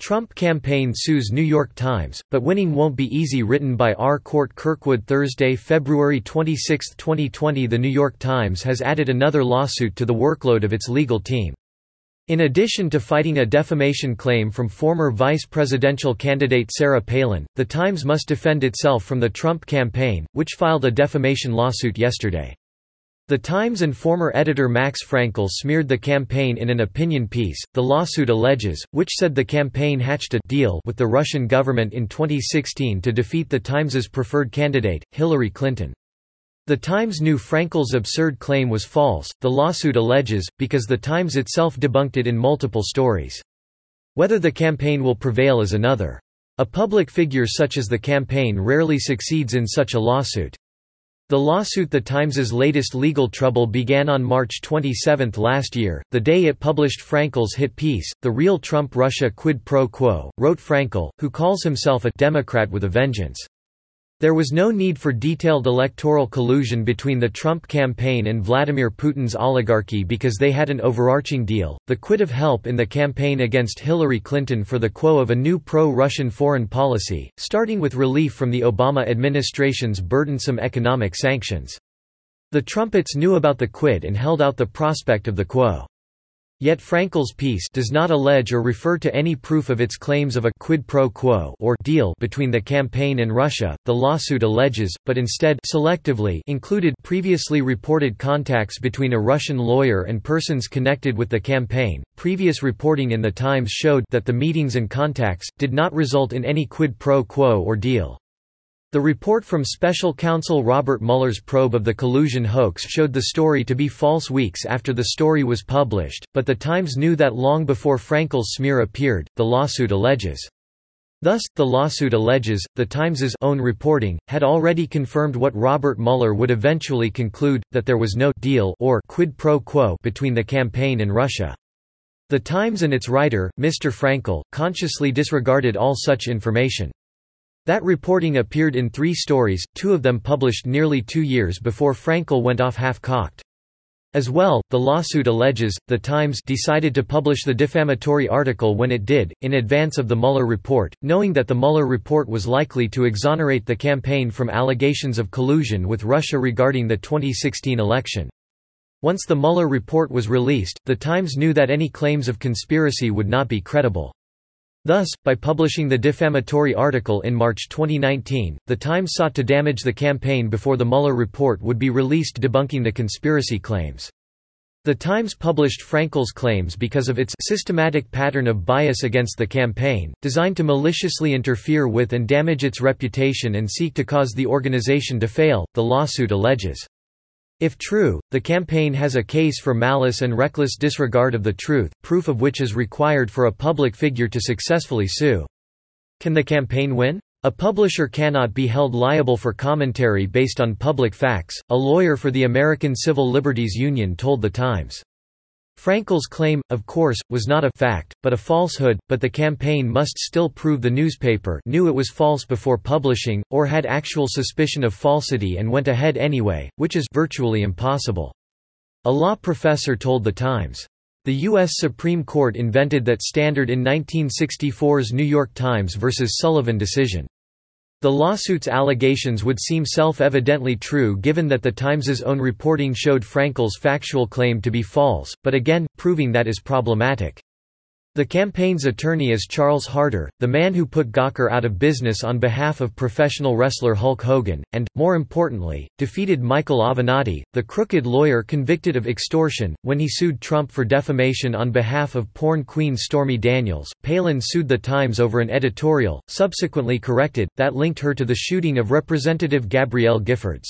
Trump campaign sues New York Times, but winning won't be easy written by R. Cort Kirkwood Thursday, February 26, 2020 The New York Times has added another lawsuit to the workload of its legal team. In addition to fighting a defamation claim from former vice presidential candidate Sarah Palin, The Times must defend itself from the Trump campaign, which filed a defamation lawsuit yesterday. The Times and former editor Max Frankel smeared the campaign in an opinion piece, the lawsuit alleges, which said the campaign hatched a deal with the Russian government in 2016 to defeat the Times's preferred candidate, Hillary Clinton. The Times knew Frankel's absurd claim was false, the lawsuit alleges, because the Times itself debunked it in multiple stories. Whether the campaign will prevail is another. A public figure such as the campaign rarely succeeds in such a lawsuit. The lawsuit The Times's latest legal trouble began on March 27 last year, the day it published Frankel's hit piece, The Real Trump-Russia Quid Pro Quo, wrote Frankel, who calls himself a «Democrat with a vengeance». There was no need for detailed electoral collusion between the Trump campaign and Vladimir Putin's oligarchy because they had an overarching deal, the quid of help in the campaign against Hillary Clinton for the quo of a new pro-Russian foreign policy, starting with relief from the Obama administration's burdensome economic sanctions. The Trumpets knew about the quid and held out the prospect of the quo. Yet Frankel's piece does not allege or refer to any proof of its claims of a quid pro quo or deal between the campaign and Russia, the lawsuit alleges, but instead selectively included previously reported contacts between a Russian lawyer and persons connected with the campaign. Previous reporting in the Times showed that the meetings and contacts did not result in any quid pro quo or deal. The report from special counsel Robert Mueller's probe of the collusion hoax showed the story to be false weeks after the story was published, but the Times knew that long before Frankel's smear appeared, the lawsuit alleges. Thus, the lawsuit alleges, the Times's own reporting, had already confirmed what Robert Mueller would eventually conclude, that there was no deal or quid pro quo between the campaign and Russia. The Times and its writer, Mr. Frankel, consciously disregarded all such information. That reporting appeared in three stories, two of them published nearly two years before Frankel went off half-cocked. As well, the lawsuit alleges, The Times decided to publish the defamatory article when it did, in advance of the Mueller report, knowing that the Mueller report was likely to exonerate the campaign from allegations of collusion with Russia regarding the 2016 election. Once the Mueller report was released, The Times knew that any claims of conspiracy would not be credible. Thus, by publishing the defamatory article in March 2019, The Times sought to damage the campaign before the Mueller report would be released debunking the conspiracy claims. The Times published Frankel's claims because of its systematic pattern of bias against the campaign, designed to maliciously interfere with and damage its reputation and seek to cause the organization to fail, the lawsuit alleges. If true, the campaign has a case for malice and reckless disregard of the truth, proof of which is required for a public figure to successfully sue. Can the campaign win? A publisher cannot be held liable for commentary based on public facts, a lawyer for the American Civil Liberties Union told The Times. Frankel's claim, of course, was not a fact, but a falsehood, but the campaign must still prove the newspaper knew it was false before publishing, or had actual suspicion of falsity and went ahead anyway, which is virtually impossible. A law professor told The Times. The U.S. Supreme Court invented that standard in 1964's New York Times v. Sullivan decision. The lawsuit's allegations would seem self-evidently true given that the Times's own reporting showed Frankel's factual claim to be false, but again, proving that is problematic. The campaign's attorney is Charles Harder, the man who put Gawker out of business on behalf of professional wrestler Hulk Hogan, and, more importantly, defeated Michael Avenatti, the crooked lawyer convicted of extortion, when he sued Trump for defamation on behalf of porn queen Stormy Daniels. Palin sued The Times over an editorial, subsequently corrected, that linked her to the shooting of Representative Gabrielle Giffords.